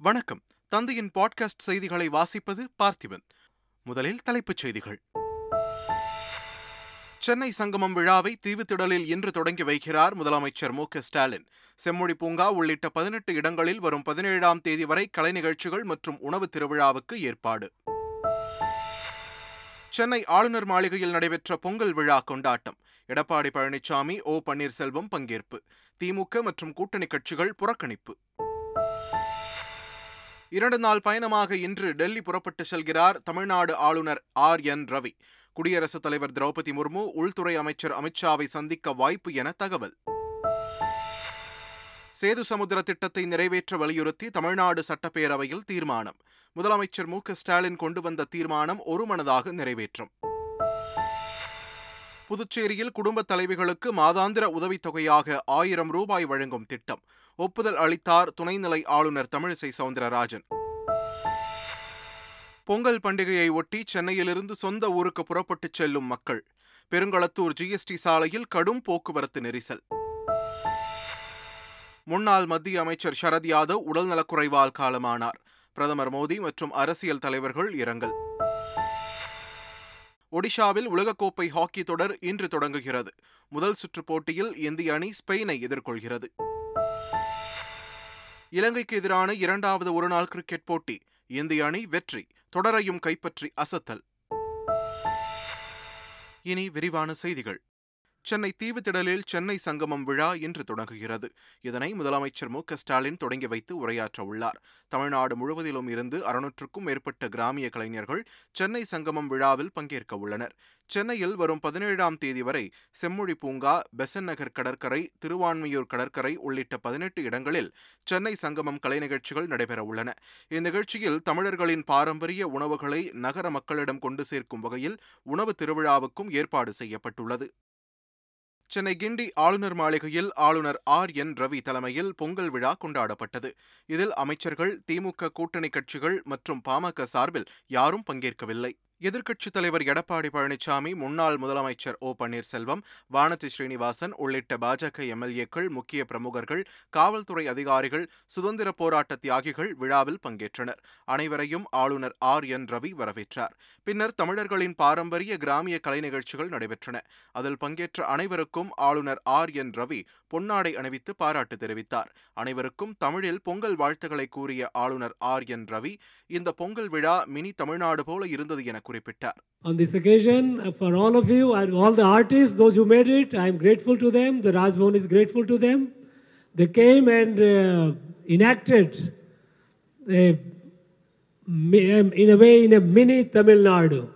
வணக்கம். தந்தையின் பாட்காஸ்ட் செய்திகளை வாசிப்பது பார்த்திபன். முதலில் தலைப்புச் செய்திகள். சென்னை சங்கமம் விழாவை தீவுத்திடலில் இன்று தொடங்கி வைக்கிறார் முதலமைச்சர் மு க ஸ்டாலின். செம்மொழி பூங்கா உள்ளிட்ட பதினெட்டு இடங்களில் வரும் பதினேழாம் தேதி வரை கலை நிகழ்ச்சிகள் மற்றும் உணவு திருவிழாவுக்கு ஏற்பாடு. சென்னை ஆளுநர் மாளிகையில் நடைபெற்ற பொங்கல் விழா கொண்டாட்டம். எடப்பாடி பழனிசாமி ஓ பன்னீர்செல்வம் பங்கேற்பு. திமுக மற்றும் கூட்டணி கட்சிகள் புறக்கணிப்பு. இரண்டு நாள் பயணமாக இன்று டெல்லி புறப்பட்டு செல்கிறார் தமிழ்நாடு ஆளுநர் ஆர் என் ரவி. குடியரசுத் தலைவர் திரௌபதி முர்மு உள்துறை அமைச்சர் அமித்ஷாவை சந்திக்க வாய்ப்பு என தகவல். சேது சமுத்திர திட்டத்தை நிறைவேற்ற வலியுறுத்தி தமிழ்நாடு சட்டப்பேரவையில் தீர்மானம். முதலமைச்சர் மு க ஸ்டாலின் கொண்டு வந்த தீர்மானம் ஒருமனதாக நிறைவேற்றும். புதுச்சேரியில் குடும்பத் தலைவிகளுக்கு மாதாந்திர உதவித்தொகையாக ஆயிரம் ரூபாய் வழங்கும் திட்டம். ஒப்புதல் அளித்தார் துணைநிலை ஆளுநர் தமிழிசை சவுந்தரராஜன். பொங்கல் பண்டிகையை ஒட்டி சென்னையிலிருந்து சொந்த ஊருக்கு புறப்பட்டுச் செல்லும் மக்கள். பெருங்களத்தூர் ஜிஎஸ்டி சாலையில் கடும் போக்குவரத்து நெரிசல். முன்னாள் மத்திய அமைச்சர் சரத் யாதவ் உடல்நலக்குறைவால் காலமானார். பிரதமர் மோடி மற்றும் அரசியல் தலைவர்கள் இரங்கல். ஒடிஷாவில் உலகக்கோப்பை ஹாக்கி தொடர் இன்று தொடங்குகிறது. முதல் சுற்று போட்டியில் இந்திய அணி ஸ்பெயினை எதிர்கொள்கிறது. இலங்கைக்கு எதிரான இரண்டாவது ஒருநாள் கிரிக்கெட் போட்டி. இந்திய அணி வெற்றி தொடரையும் கைப்பற்றி அசத்தல். இனி விரிவான செய்திகள். சென்னை தீவுத்திடலில் சென்னை சங்கமம் விழா இன்று தொடங்குகிறது. இதனை முதலமைச்சர் மு ஸ்டாலின் தொடங்கி வைத்து உரையாற்ற உள்ளார். தமிழ்நாடு முழுவதிலும் இருந்து அறுநூற்றுக்கும் மேற்பட்ட கிராமிய கலைஞர்கள் சென்னை சங்கமம் விழாவில் பங்கேற்க உள்ளனர். சென்னையில் வரும் பதினேழாம் தேதி வரை செம்மொழி பூங்கா பெசன் நகர் கடற்கரை திருவான்மியூர் கடற்கரை உள்ளிட்ட பதினெட்டு இடங்களில் சென்னை சங்கமம் கலை நிகழ்ச்சிகள் நடைபெற உள்ளன. இந்நிகழ்ச்சியில் தமிழர்களின் பாரம்பரிய உணவுகளை நகர மக்களிடம் கொண்டு சேர்க்கும் வகையில் உணவு திருவிழாவுக்கும் ஏற்பாடு செய்யப்பட்டுள்ளது. சென்னை கிண்டி ஆளுநர் மாளிகையில் ஆளுநர் ஆர் என் ரவி தலைமையில் பொங்கல் விழா கொண்டாடப்பட்டது. இதில் அமைச்சர்கள் திமுக கூட்டணி கட்சிகள் மற்றும் பாமக சார்பில் யாரும் பங்கேற்கவில்லை. எதிர்க்கட்சித் தலைவர் எடப்பாடி பழனிசாமி முன்னாள் முதலமைச்சர் ஓ பன்னீர்செல்வம் வானதி ஸ்ரீனிவாசன் உள்ளிட்ட பாஜக எம்எல்ஏக்கள் முக்கிய பிரமுகர்கள் காவல்துறை அதிகாரிகள் சுதந்திர போராட்ட தியாகிகள் விழாவில் பங்கேற்றனர். அனைவரையும் ஆளுநர் ஆர். என். ரவி வரவேற்றார். பின்னர் தமிழர்களின் பாரம்பரிய கிராமிய கலை நிகழ்ச்சிகள் நடைபெற்றன. அதில் பங்கேற்ற அனைவருக்கும் ஆளுநர் ஆர். என். ரவி பொன்னாடை அணிவித்து பாராட்டு தெரிவித்தார். அனைவருக்கும் தமிழில் பொங்கல் வாழ்த்துக்களை கூறிய ஆளுநர் ஆர். என். ரவி இந்த பொங்கல் விழா மினி தமிழ்நாடு போல இருந்தது என குறிப்பிட்டார் On this occasion, uh, for all of you and all the artists, those who made it, I am grateful to them. The Rajbhavan is grateful to them. They came and uh, enacted, a, mi- um, in a way, in a mini Tamil Nadu,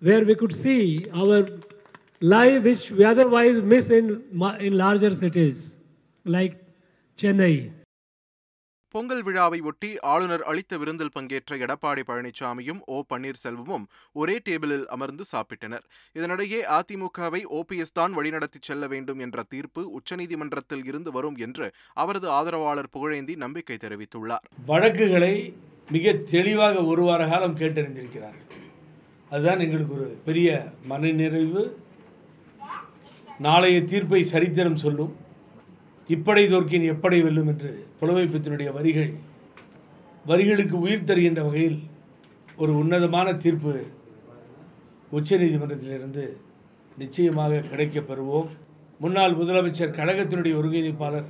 where we could see our life which we otherwise miss in, ma- in larger cities like Chennai. Pongal விழாவை ஒட்டி ஆளுநர் அளித்த விருந்தில் பங்கேற்ற எடப்பாடி பழனிசாமியும் ஓ. பன்னீர்செல்வமும் ஒரே டேபிளில் அமர்ந்து சாப்பிட்டனர். இதனிடையே அதிமுகவை ஓபிஎஸ் தான் வழிநடத்திச் செல்ல வேண்டும் என்ற தீர்ப்பு உச்சநீதிமன்றத்தில் இருந்து வரும் என்று அவரது ஆதரவாளர் புகழேந்தி நம்பிக்கை தெரிவித்துள்ளார். வழக்குகளை மிக தெளிவாக ஒரு வார காலம் கேட்டறிந்திருக்கிறார்கள். அதுதான் எங்களுக்கு ஒரு பெரிய மனநிறைவு. நாளைய தீர்ப்பை சரித்திரம் சொல்லும். இப்படை தோற்கின் எப்படை வெல்லும் என்று புலமைப்பித்தினுடைய வரிகள் வரிகளுக்கு உயிர் தருகின்ற வகையில் ஒரு உன்னதமான தீர்ப்பு உச்சநீதிமன்றத்திலிருந்து நிச்சயமாக கிடைக்கப் பெறுவோம். முன்னாள் முதலமைச்சர் கழகத்தினுடைய ஒருங்கிணைப்பாளர்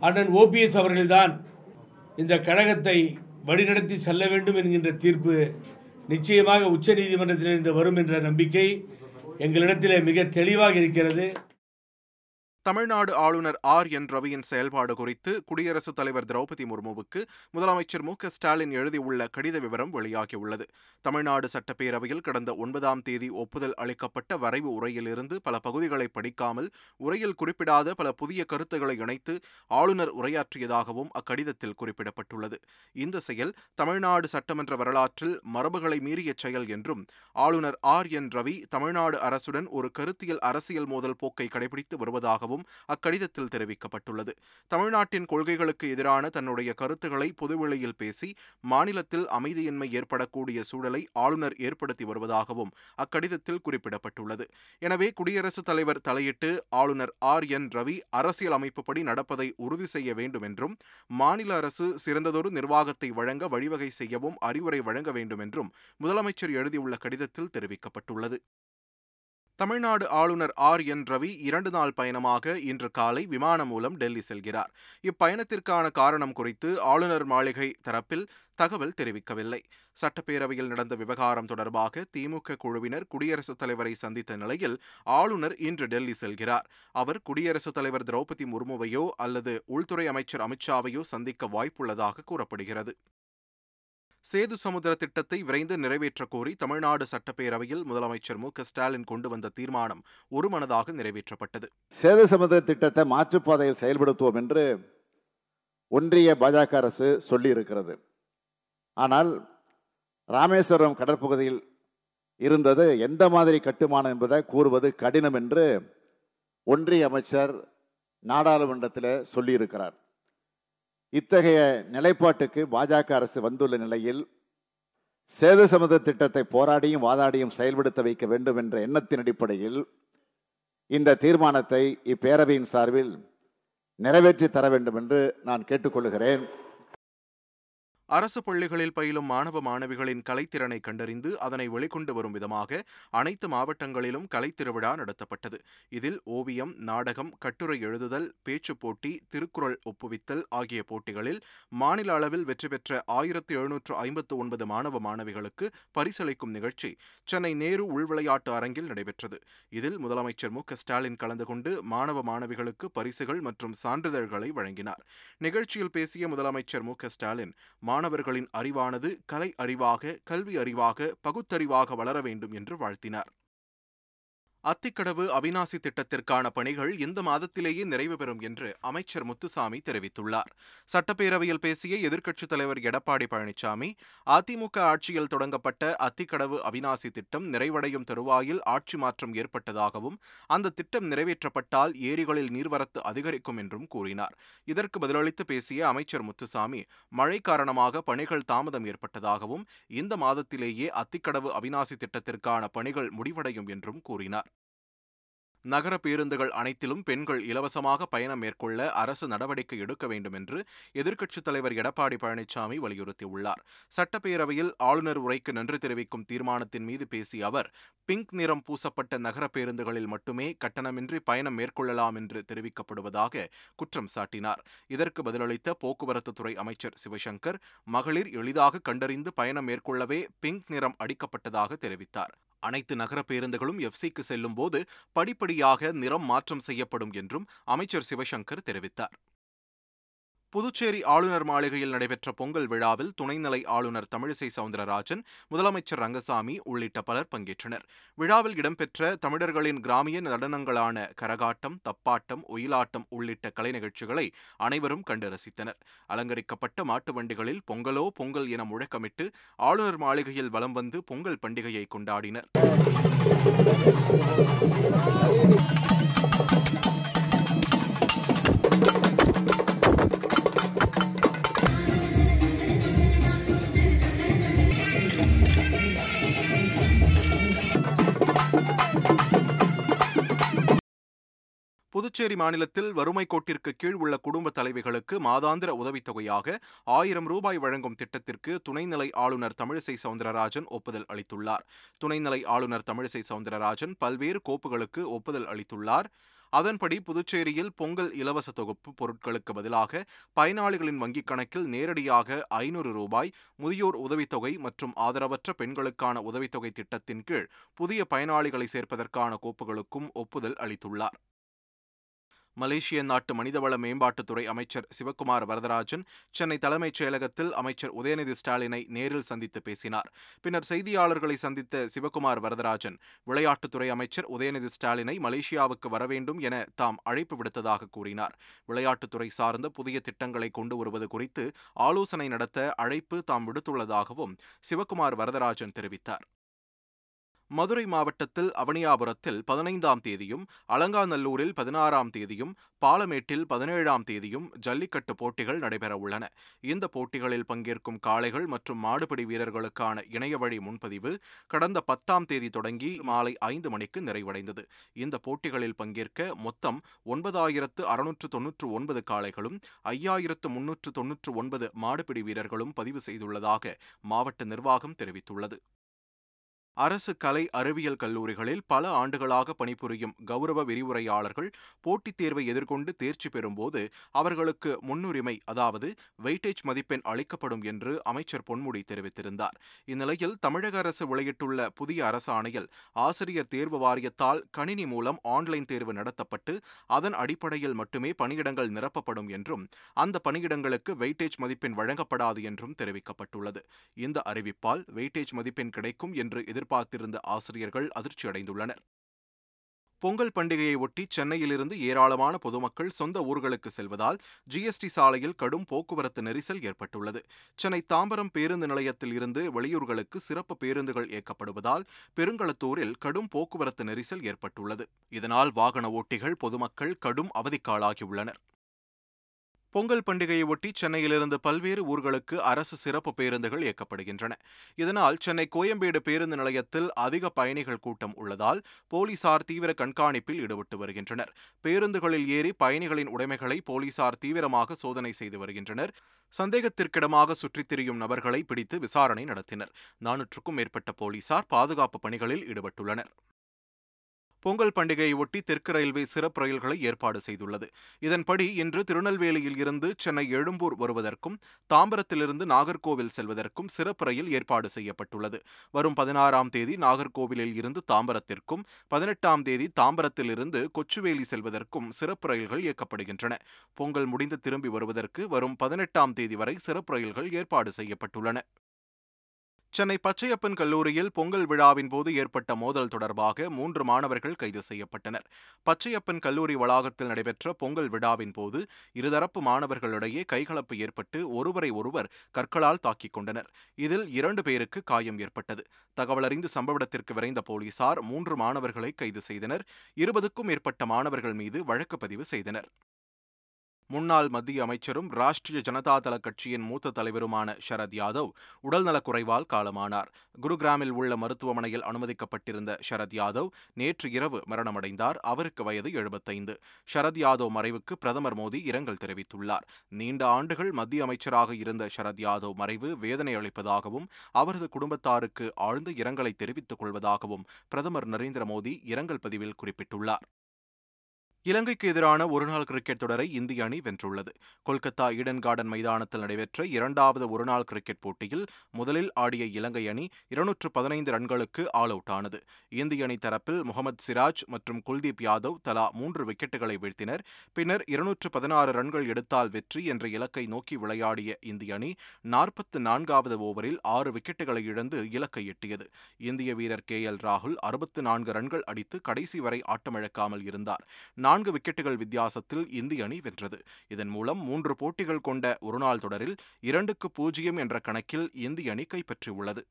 அண்ணன் ஓபிஎஸ் அவர்கள்தான் இந்த கழகத்தை வழிநடத்தி செல்ல வேண்டும் என்கின்ற தீர்ப்பு நிச்சயமாக உச்சநீதிமன்றத்திலிருந்து வரும் என்ற நம்பிக்கை எங்களிடத்திலே மிக தெளிவாக இருக்கிறது. தமிழ்நாடு ஆளுநர் ஆர். என். ரவியின் செயல்பாடு குறித்து குடியரசுத் தலைவர் திரௌபதி முர்முவுக்கு முதலமைச்சர் மு. க. ஸ்டாலின் எழுதியுள்ள கடித விவரம் வெளியாகியுள்ளது. தமிழ்நாடு சட்டப்பேரவையில் கடந்த ஒன்பதாம் தேதி ஒப்புதல் அளிக்கப்பட்ட வரைவு உரையிலிருந்து பல பகுதிகளை படிக்காமல் உரையில் குறிப்பிடாத பல புதிய கருத்துக்களை இணைத்து ஆளுநர் உரையாற்றியதாகவும் அக்கடிதத்தில் குறிப்பிடப்பட்டுள்ளது. இந்த செயல் தமிழ்நாடு சட்டமன்ற வரலாற்றில் மரபுகளை மீறிய செயல் என்றும் ஆளுநர் ஆர். என். ரவி தமிழ்நாடு அரசுடன் ஒரு கருத்தியல் அரசியல் மோதல் போக்கை கடைபிடித்து வருவதாகவும் வருவதாகவும் அக்கடிதத்தில் தெரிவிக்கப்பட்டுள்ளது. தமிழ்நாட்டின் கொள்கைகளுக்கு எதிரான தன்னுடைய கருத்துக்களை பொதுவெளியில் பேசி மாநிலத்தில் அமைதியின்மை ஏற்படக்கூடிய சூழலை ஆளுநர் ஏற்படுத்தி வருவதாகவும் அக்கடிதத்தில் குறிப்பிடப்பட்டுள்ளது. எனவே குடியரசுத் தலைவர் தலையிட்டு ஆளுநர் ஆர். என். ரவி அரசியல் அமைப்புப்படி நடப்பதை உறுதி செய்ய வேண்டும் என்றும் மாநில அரசு சிறந்ததொரு நிர்வாகத்தை வழங்க வழிவகை செய்யவும் அறிவுரை வழங்க வேண்டும் என்றும் முதலமைச்சர் எழுதியுள்ள கடிதத்தில் தெரிவிக்கப்பட்டுள்ளது. தமிழ்நாடு ஆளுநர் ஆர். என். ரவி இரண்டு நாள் பயணமாக இன்று காலை விமானம் மூலம் டெல்லி செல்கிறார். இப்பயணத்திற்கான காரணம் குறித்து ஆளுநர் மாளிகை தரப்பில் தகவல் தெரிவிக்கவில்லை. சட்டப்பேரவையில் நடந்த விவகாரம் தொடர்பாக திமுக குழுவினர் குடியரசுத் தலைவரை சந்தித்த நிலையில் ஆளுநர் இன்று டெல்லி செல்கிறார். அவர் குடியரசுத் தலைவர் திரௌபதி முர்முவையோ அல்லது உள்துறை அமைச்சர் அமித்ஷாவையோ சந்திக்க வாய்ப்புள்ளதாக கூறப்படுகிறது. சேது சமுத்திர திட்டத்தை விரைந்து நிறைவேற்றக் கோரி தமிழ்நாடு சட்டப்பேரவையில் முதலமைச்சர் மு. ஸ்டாலின் கொண்டு வந்த தீர்மானம் ஒருமனதாக நிறைவேற்றப்பட்டது. சேது சமுத்திர திட்டத்தை மாற்றுப்பாதையில் செயல்படுத்துவோம் என்று ஒன்றிய பாஜக அரசு சொல்லியிருக்கிறது. ஆனால் ராமேஸ்வரம் கடற்பகுதியில் இருந்தது எந்த மாதிரி கட்டுமானம் என்பதை கூறுவது கடினம் என்று ஒன்றிய அமைச்சர் நாடாளுமன்றத்தில் சொல்லியிருக்கிறார். இத்தகைய நிலைப்பாட்டுக்கு பாஜக அரசு வந்துள்ள நிலையில் சேது சமத திட்டத்தை போராடியும் வாதாடியும் செயல்படுத்த வைக்க வேண்டும் என்ற எண்ணத்தின் அடிப்படையில் இந்த தீர்மானத்தை இப்பேரவையின் சார்பில் நிறைவேற்றி தர வேண்டும் என்று நான் கேட்டுக்கொள்கிறேன். அரசு பள்ளிகளில் பயிலும் மாணவ மாணவிகளின் கலைத்திறனை கண்டறிந்து அதனை வெளிக்கொண்டு வரும் விதமாக அனைத்து மாவட்டங்களிலும் கலைத்திருவிழா நடத்தப்பட்டது. இதில் ஓவியம் நாடகம் கட்டுரை எழுதுதல் பேச்சுப் போட்டி திருக்குறள் ஒப்புவித்தல் ஆகிய போட்டிகளில் மாநில அளவில் வெற்றி பெற்ற ஆயிரத்து எழுநூற்று ஐம்பத்து ஒன்பது மாணவ மாணவிகளுக்கு பரிசளிக்கும் நிகழ்ச்சி சென்னை நேரு உள்விளையாட்டு அரங்கில் நடைபெற்றது. இதில் முதலமைச்சர் மு. ஸ்டாலின் கலந்து கொண்டு மாணவ மாணவிகளுக்கு பரிசுகள் மற்றும் சான்றிதழ்களை வழங்கினார். நிகழ்ச்சியில் பேசிய முதலமைச்சர் மு. ஸ்டாலின் மாணவர்களின் அறிவானது கலை அறிவாக கல்வி அறிவாக பகுத்தறிவாக வளர வேண்டும் என்று வாழ்த்தினார். அத்திக்கடவு அவினாசி திட்டத்திற்கான பணிகள் இந்த மாதத்திலேயே நிறைவு பெறும் என்று அமைச்சர் முத்துசாமி தெரிவித்துள்ளார். சட்டப்பேரவையில் பேசிய எதிர்க்கட்சித் தலைவர் எடப்பாடி பழனிசாமி அதிமுக ஆட்சியில் தொடங்கப்பட்ட அத்திக்கடவு அவினாசி திட்டம் நிறைவடையும் தருவாயில் ஆட்சி மாற்றம் ஏற்பட்டதாகவும் அந்த திட்டம் நிறைவேற்றப்பட்டால் ஏரிகளில் நீர்வரத்து அதிகரிக்கும் என்றும் கூறினார். இதற்கு பதிலளித்து பேசிய அமைச்சர் முத்துசாமி மழை காரணமாக பணிகள் தாமதம் ஏற்பட்டதாகவும் இந்த மாதத்திலேயே அத்திக்கடவு அவினாசி திட்டத்திற்கான பணிகள் முடிவடையும் என்றும் கூறினார். நகர பேருந்துகள் அனைத்திலும் பெண்கள் இலவசமாக பயணம் மேற்கொள்ள அரசு நடவடிக்கை எடுக்க வேண்டும் என்று எதிர்க்கட்சித் தலைவர் எடப்பாடி பழனிசாமி வலியுறுத்தியுள்ளார். சட்டப்பேரவையில் ஆளுநர் உரைக்கு நன்றி தெரிவிக்கும் தீர்மானத்தின் மீது பேசிய அவர் பிங்க் நிறம் பூசப்பட்ட நகர பேருந்துகளில் மட்டுமே கட்டணமின்றி பயணம் மேற்கொள்ளலாம் என்று தெரிவிக்கப்படுவதாக குற்றம் சாட்டினார். இதற்கு பதிலளித்த போக்குவரத்துத்துறை அமைச்சர் சிவசங்கர் மகளிர் எளிதாக கண்டறிந்து பயணம் மேற்கொள்ளவே பிங்க் நிறம் அடிக்கப்பட்டதாக தெரிவித்தார். அனைத்து நகர பேருந்துகளும் எஃப்சிக்கு செல்லும் போது படிப்படியாக நிறம் மாற்றம் செய்யப்படும் என்றும் அமைச்சர் சிவசங்கர் தெரிவித்தார். புதுச்சேரி ஆளுநர் மாளிகையில் நடைபெற்ற பொங்கல் விழாவில் துணைநிலை ஆளுநர் தமிழிசை சவுந்தரராஜன் முதலமைச்சர் ரங்கசாமி உள்ளிட்ட பலர் பங்கேற்றனர். விழாவில் இடம்பெற்ற தமிழர்களின் கிராமிய நடனங்களான கரகாட்டம் தப்பாட்டம் ஒயிலாட்டம் உள்ளிட்ட கலை நிகழ்ச்சிகளை அனைவரும் கண்டு ரசித்தனர். அலங்கரிக்கப்பட்ட மாட்டு வண்டிகளில் பொங்கலோ பொங்கல் என முழக்கமிட்டு ஆளுநர் மாளிகையில் வலம் வந்து பொங்கல் பண்டிகையை கொண்டாடினர். புதுச்சேரி மாநிலத்தில் வறுமை கோட்டிற்கு கீழ் உள்ள குடும்ப தலைவிகளுக்கு மாதாந்திர உதவித்தொகையாக ஆயிரம் ரூபாய் வழங்கும் திட்டத்திற்கு துணைநிலை ஆளுநர் தமிழிசை சவுந்தரராஜன் ஒப்புதல் அளித்துள்ளார். துணைநிலை ஆளுநர் தமிழிசை சவுந்தரராஜன் பல்வேறு கோப்புகளுக்கு ஒப்புதல் அளித்துள்ளார். அதன்படி புதுச்சேரியில் பொங்கல் இலவச தொகுப்பு பொருட்களுக்கு பதிலாக பயனாளிகளின் வங்கிக் கணக்கில் நேரடியாக ஐநூறு ரூபாய் முதியோர் உதவித்தொகை மற்றும் ஆதரவற்ற பெண்களுக்கான உதவித்தொகை திட்டத்தின் கீழ் புதிய பயனாளிகளை சேர்ப்பதற்கான கோப்புகளுக்கும் ஒப்புதல் அளித்துள்ளார். மலேசிய நாட்டு மனிதவள மேம்பாட்டுத்துறை அமைச்சர் சிவக்குமார் வரதராஜன் சென்னை தலைமைச் செயலகத்தில் அமைச்சர் உதயநிதி ஸ்டாலினை நேரில் சந்தித்து பேசினார். பின்னர் செய்தியாளர்களை சந்தித்த சிவக்குமார் வரதராஜன் விளையாட்டுத்துறை அமைச்சர் உதயநிதி ஸ்டாலினை மலேசியாவுக்கு வரவேண்டும் என தாம் அழைப்பு விடுத்ததாக கூறினார். விளையாட்டுத்துறை சார்ந்த புதிய திட்டங்களை கொண்டு வருவது குறித்து ஆலோசனை நடத்த அழைப்பு தாம் விடுத்துள்ளதாகவும் சிவக்குமார் வரதராஜன் தெரிவித்தார். மதுரை மாவட்டத்தில் அவனியாபுரத்தில் பதினைந்தாம் தேதியும் அலங்காநல்லூரில் பதினாறாம் தேதியும் பாலமேட்டில் பதினேழாம் தேதியும் ஜல்லிக்கட்டு போட்டிகள் நடைபெற உள்ளன. இந்த போட்டிகளில் பங்கேற்கும் காளைகள் மற்றும் மாடுபிடி வீரர்களுக்கான இணையவழி முன்பதிவு கடந்த பத்தாம் தேதி தொடங்கி மாலை ஐந்து மணிக்கு நிறைவடைந்தது. இந்த போட்டிகளில் பங்கேற்க மொத்தம் ஒன்பதாயிரத்து அறுநூற்று தொன்னூற்று ஒன்பது காளைகளும் ஐயாயிரத்து முன்னூற்று தொன்னூற்று ஒன்பது மாடுபிடி வீரர்களும் பதிவு செய்துள்ளதாக மாவட்ட நிர்வாகம் தெரிவித்துள்ளது. அரசு கலை அறிவியல் கல்லூரிகளில் பல ஆண்டுகளாக பணிபுரியும் கௌரவ விரிவுரையாளர்கள் போட்டித் தேர்வை எதிர்கொண்டு தேர்ச்சி பெறும்போது அவர்களுக்கு முன்னுரிமை அதாவது வெயிட்டேஜ் மதிப்பெண் அளிக்கப்படும் என்று அமைச்சர் பொன்முடி தெரிவித்திருந்தார். இந்நிலையில் தமிழக அரசு வெளியிட்டுள்ள புதிய அரசாணையில் ஆசிரியர் தேர்வு வாரியத்தால் கணினி மூலம் ஆன்லைன் தேர்வு நடத்தப்பட்டு அதன் அடிப்படையில் மட்டுமே பணியிடங்கள் நிரப்பப்படும் என்றும் அந்த பணியிடங்களுக்கு வெயிட்டேஜ் மதிப்பெண் வழங்கப்படாது என்றும் தெரிவிக்கப்பட்டுள்ளது. இந்த அறிவிப்பால் வெயிட்டேஜ் மதிப்பெண் கிடைக்கும் என்று எதிர்பார்த்திருந்த ஆசிரியர்கள் அதிர்ச்சியடைந்துள்ளனர். பொங்கல் பண்டிகையை ஒட்டி சென்னையிலிருந்து ஏராளமான பொதுமக்கள் சொந்த ஊர்களுக்கு செல்வதால் ஜிஎஸ்டி சாலையில் கடும் போக்குவரத்து நெரிசல் ஏற்பட்டுள்ளது. சென்னை தாம்பரம் பேருந்து நிலையத்தில் இருந்து வெளியூர்களுக்கு சிறப்பு பேருந்துகள் இயக்கப்படுவதால் பெருங்களத்தூரில் கடும் போக்குவரத்து நெரிசல் ஏற்பட்டுள்ளது. இதனால் வாகன ஓட்டிகள் பொதுமக்கள் கடும் அவதிக்காளாகியுள்ளனர் பொங்கல் பண்டிகையை ஒட்டி சென்னையிலிருந்து பல்வேறு ஊர்களுக்கு அரசு சிறப்பு பேருந்துகள் இயக்கப்படுகின்றன. இதனால் சென்னை கோயம்பேடு பேருந்து நிலையத்தில் அதிக பயணிகள் கூட்டம் உள்ளதால் போலீசார் தீவிர கண்காணிப்பில் ஈடுபட்டு வருகின்றனர். பேருந்துகளில் ஏறி பயணிகளின் உடைமைகளை போலீசார் தீவிரமாக சோதனை செய்து வருகின்றனர். சந்தேகத்திற்கிடமாக சுற்றித் திரியும் நபர்களை பிடித்து விசாரணை நடத்தினர். நானூற்றுக்கும் மேற்பட்ட போலீசார் பாதுகாப்பு பணிகளில் ஈடுபட்டுள்ளனர். பொங்கல் பண்டிகையை ஒட்டி தெற்கு ரயில்வே சிறப்பு ரயில்களை ஏற்பாடு செய்துள்ளது. இதன்படி இன்று திருநெல்வேலியில் இருந்து சென்னை எழும்பூர் வருவதற்கும் தாம்பரத்திலிருந்து நாகர்கோவில் செல்வதற்கும் சிறப்பு ரயில் ஏற்பாடு செய்யப்பட்டுள்ளது. வரும் பதினாறாம் தேதி நாகர்கோவிலில் இருந்து தாம்பரத்திற்கும் பதினெட்டாம் தேதி தாம்பரத்திலிருந்து கொச்சுவேலி செல்வதற்கும் சிறப்பு ரயில்கள் இயக்கப்படுகின்றன. பொங்கல் முடிந்து திரும்பி வருவதற்கு வரும் பதினெட்டாம் தேதி வரை சிறப்பு ரயில்கள் ஏற்பாடு செய்யப்பட்டுள்ளன. சென்னை பச்சையப்பன் கல்லூரியில் பொங்கல் விழாவின் போது ஏற்பட்ட மோதல் தொடர்பாக மூன்று மாணவர்கள் கைது செய்யப்பட்டனர். பச்சையப்பன் கல்லூரி வளாகத்தில் நடைபெற்ற பொங்கல் விழாவின் போது இருதரப்பு மாணவர்களிடையே கைகலப்பு ஏற்பட்டு ஒருவரை ஒருவர் கற்களால் தாக்கிக் கொண்டனர். இதில் இரண்டு பேருக்கு காயம் ஏற்பட்டது. தகவலறிந்து சம்பவத்திற்கு விரைந்த போலீசார் மூன்று மாணவர்களை கைது செய்தனர். இருபதுக்கும் மேற்பட்ட மாணவர்கள் மீது வழக்கு பதிவு செய்தனர். முன்னாள் மத்திய அமைச்சரும் ராஷ்டிரிய ஜனதா தள கட்சியின் மூத்த தலைவருமான ஷரத் யாதவ் உடல்நலக்குறைவால் காலமானார். குருகிராமில் உள்ள மருத்துவமனையில் அனுமதிக்கப்பட்டிருந்த ஷரத் யாதவ் நேற்று இரவு மரணமடைந்தார். அவருக்கு வயது எழுபத்தைந்து. ஷரத் யாதவ் மறைவுக்கு பிரதமர் மோடி இரங்கல் தெரிவித்துள்ளார். நீண்ட ஆண்டுகள் மத்திய அமைச்சராக இருந்த ஷரத் யாதவ் மறைவு வேதனை அளிப்பதாகவும் அவரது குடும்பத்தாருக்கு ஆழ்ந்த இரங்கலை தெரிவித்துக் கொள்வதாகவும் பிரதமர் நரேந்திர மோடி இரங்கல் பதிவில் குறிப்பிட்டுள்ளார். இலங்கைக்கு எதிரான ஒருநாள் கிரிக்கெட் தொடரை இந்திய அணி வென்றுள்ளது. கொல்கத்தா ஈடன் கார்டன் மைதானத்தில் நடைபெற்ற இரண்டாவது ஒருநாள் கிரிக்கெட் போட்டியில் முதலில் ஆடிய இலங்கை அணி இருநூற்று பதினைந்து ரன்களுக்கு ஆல் அவுட் ஆனது. இந்திய அணி தரப்பில் முகமது சிராஜ் மற்றும் குல்தீப் யாதவ் தலா மூன்று விக்கெட்டுகளை வீழ்த்தினர். பின்னர் இருநூற்று பதினாறு ரன்கள் எடுத்தால் வெற்றி என்ற இலக்கை நோக்கி விளையாடிய இந்திய அணி நாற்பத்து நான்காவது ஓவரில் ஆறு விக்கெட்டுகளை இழந்து இலக்கை எட்டியது. இந்திய வீரர் கே எல் ராகுல் அறுபத்து நான்கு ரன்கள் அடித்து கடைசி வரை ஆட்டமிழக்காமல் இருந்தார். நான்கு விக்கெட்டுகள் வித்தியாசத்தில் இந்திய அணி வென்றது. இதன் மூலம் மூன்று போட்டிகள் கொண்ட ஒருநாள் தொடரில் இரண்டுக்கு பூஜ்ஜியம் என்ற கணக்கில் இந்திய அணி கைப்பற்றியுள்ளது.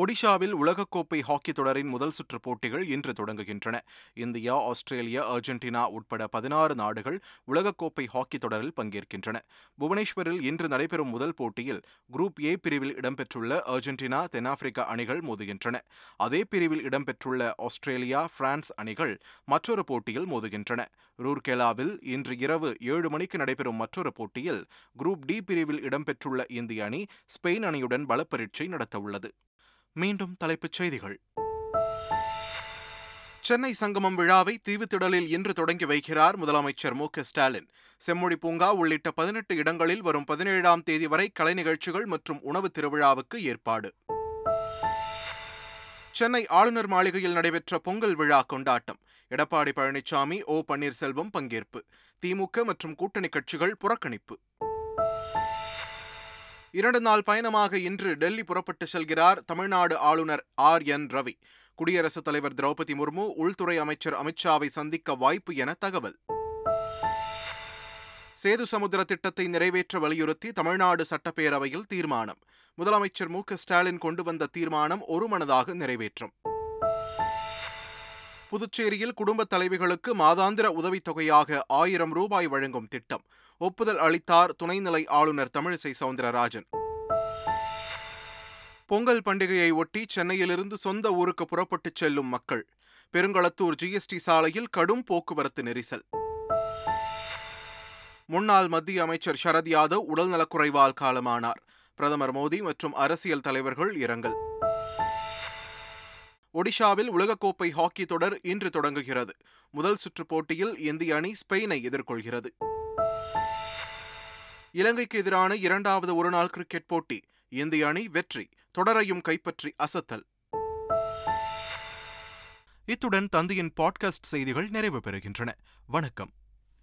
ஒடிஷாவில் உலகக்கோப்பை ஹாக்கி தொடரின் முதல் சுற்று போட்டிகள் இன்று தொடங்குகின்றன. இந்தியா ஆஸ்திரேலியா அர்ஜென்டினா உட்பட பதினாறு நாடுகள் உலகக்கோப்பை ஹாக்கி தொடரில் பங்கேற்கின்றன. புவனேஸ்வரில் இன்று நடைபெறும் முதல் போட்டியில் குரூப் ஏ பிரிவில் இடம்பெற்றுள்ள அர்ஜென்டினா தென்னாப்பிரிக்கா அணிகள் மோதுகின்றன. அதே பிரிவில் இடம்பெற்றுள்ள ஆஸ்திரேலியா பிரான்ஸ் அணிகள் மற்றொரு போட்டியில் மோதுகின்றன. ரூர்கேலாவில் இன்று இரவு ஏழு மணிக்கு நடைபெறும் மற்றொரு போட்டியில் குரூப் டி பிரிவில் இடம்பெற்றுள்ள இந்திய அணி ஸ்பெயின் அணியுடன் பலப்பரீட்சை நடத்தவுள்ளது. மீண்டும் தலைப்புச் செய்திகள். சென்னை சங்கமம் விழாவை தீவுத்திடலில் இன்று தொடங்கி வைக்கிறார் முதலமைச்சர் மு க ஸ்டாலின். செம்மொழி பூங்கா உள்ளிட்ட பதினெட்டு இடங்களில் வரும் பதினேழாம் தேதி வரை கலை நிகழ்ச்சிகள் மற்றும் உணவு திருவிழாவுக்கு ஏற்பாடு. சென்னை ஆளுநர் மாளிகையில் நடைபெற்ற பொங்கல் விழா கொண்டாட்டம். எடப்பாடி பழனிசாமி ஓ பன்னீர்செல்வம் பங்கேற்பு. திமுக மற்றும் கூட்டணி கட்சிகள் புறக்கணிப்பு. இரண்டு நாள் பயணமாக இன்று டெல்லி புறப்பட்டு செல்கிறார் தமிழ்நாடு ஆளுநர் ஆர். என். ரவி. குடியரசுத் தலைவர் திரௌபதி முர்மு உள்துறை அமைச்சர் அமித்ஷாவை சந்திக்க வாய்ப்பு என தகவல். சேது சமுத்திர திட்டத்தை நிறைவேற்ற வலியுறுத்தி தமிழ்நாடு சட்டப்பேரவையில் தீர்மானம். முதலமைச்சர் மு. க. ஸ்டாலின் கொண்டு வந்த தீர்மானம் ஒருமனதாக நிறைவேற்றும். புதுச்சேரியில் குடும்ப தலைவிகளுக்கு மாதாந்திர உதவித்தொகையாக ஆயிரம் ரூபாய் வழங்கும் திட்டம். ஒப்புதல் அளித்தார் துணைநிலை ஆளுநர் தமிழிசை சவுந்தரராஜன். பொங்கல் பண்டிகையை ஒட்டி சென்னையிலிருந்து சொந்த ஊருக்கு புறப்பட்டுச் செல்லும் மக்கள். பெருங்களத்தூர் ஜிஎஸ்டி சாலையில் கடும் போக்குவரத்து நெரிசல். முன்னாள் மத்திய அமைச்சர் சரத் யாதவ் உடல்நலக்குறைவால் காலமானார். பிரதமர் மோடி மற்றும் அரசியல் தலைவர்கள் இரங்கல். ஒடிஷாவில் உலகக்கோப்பை ஹாக்கி தொடர் இன்று தொடங்குகிறது. முதல் சுற்று போட்டியில் இந்திய அணி ஸ்பெயினை எதிர்கொள்கிறது. இலங்கைக்கு எதிரான இரண்டாவது ஒருநாள் கிரிக்கெட் போட்டி. இந்திய அணி வெற்றி தொடரையும் கைப்பற்றி அசத்தல். இத்துடன் தந்தையின் பாட்காஸ்ட் செய்திகள் நிறைவு பெறுகின்றன. வணக்கம்.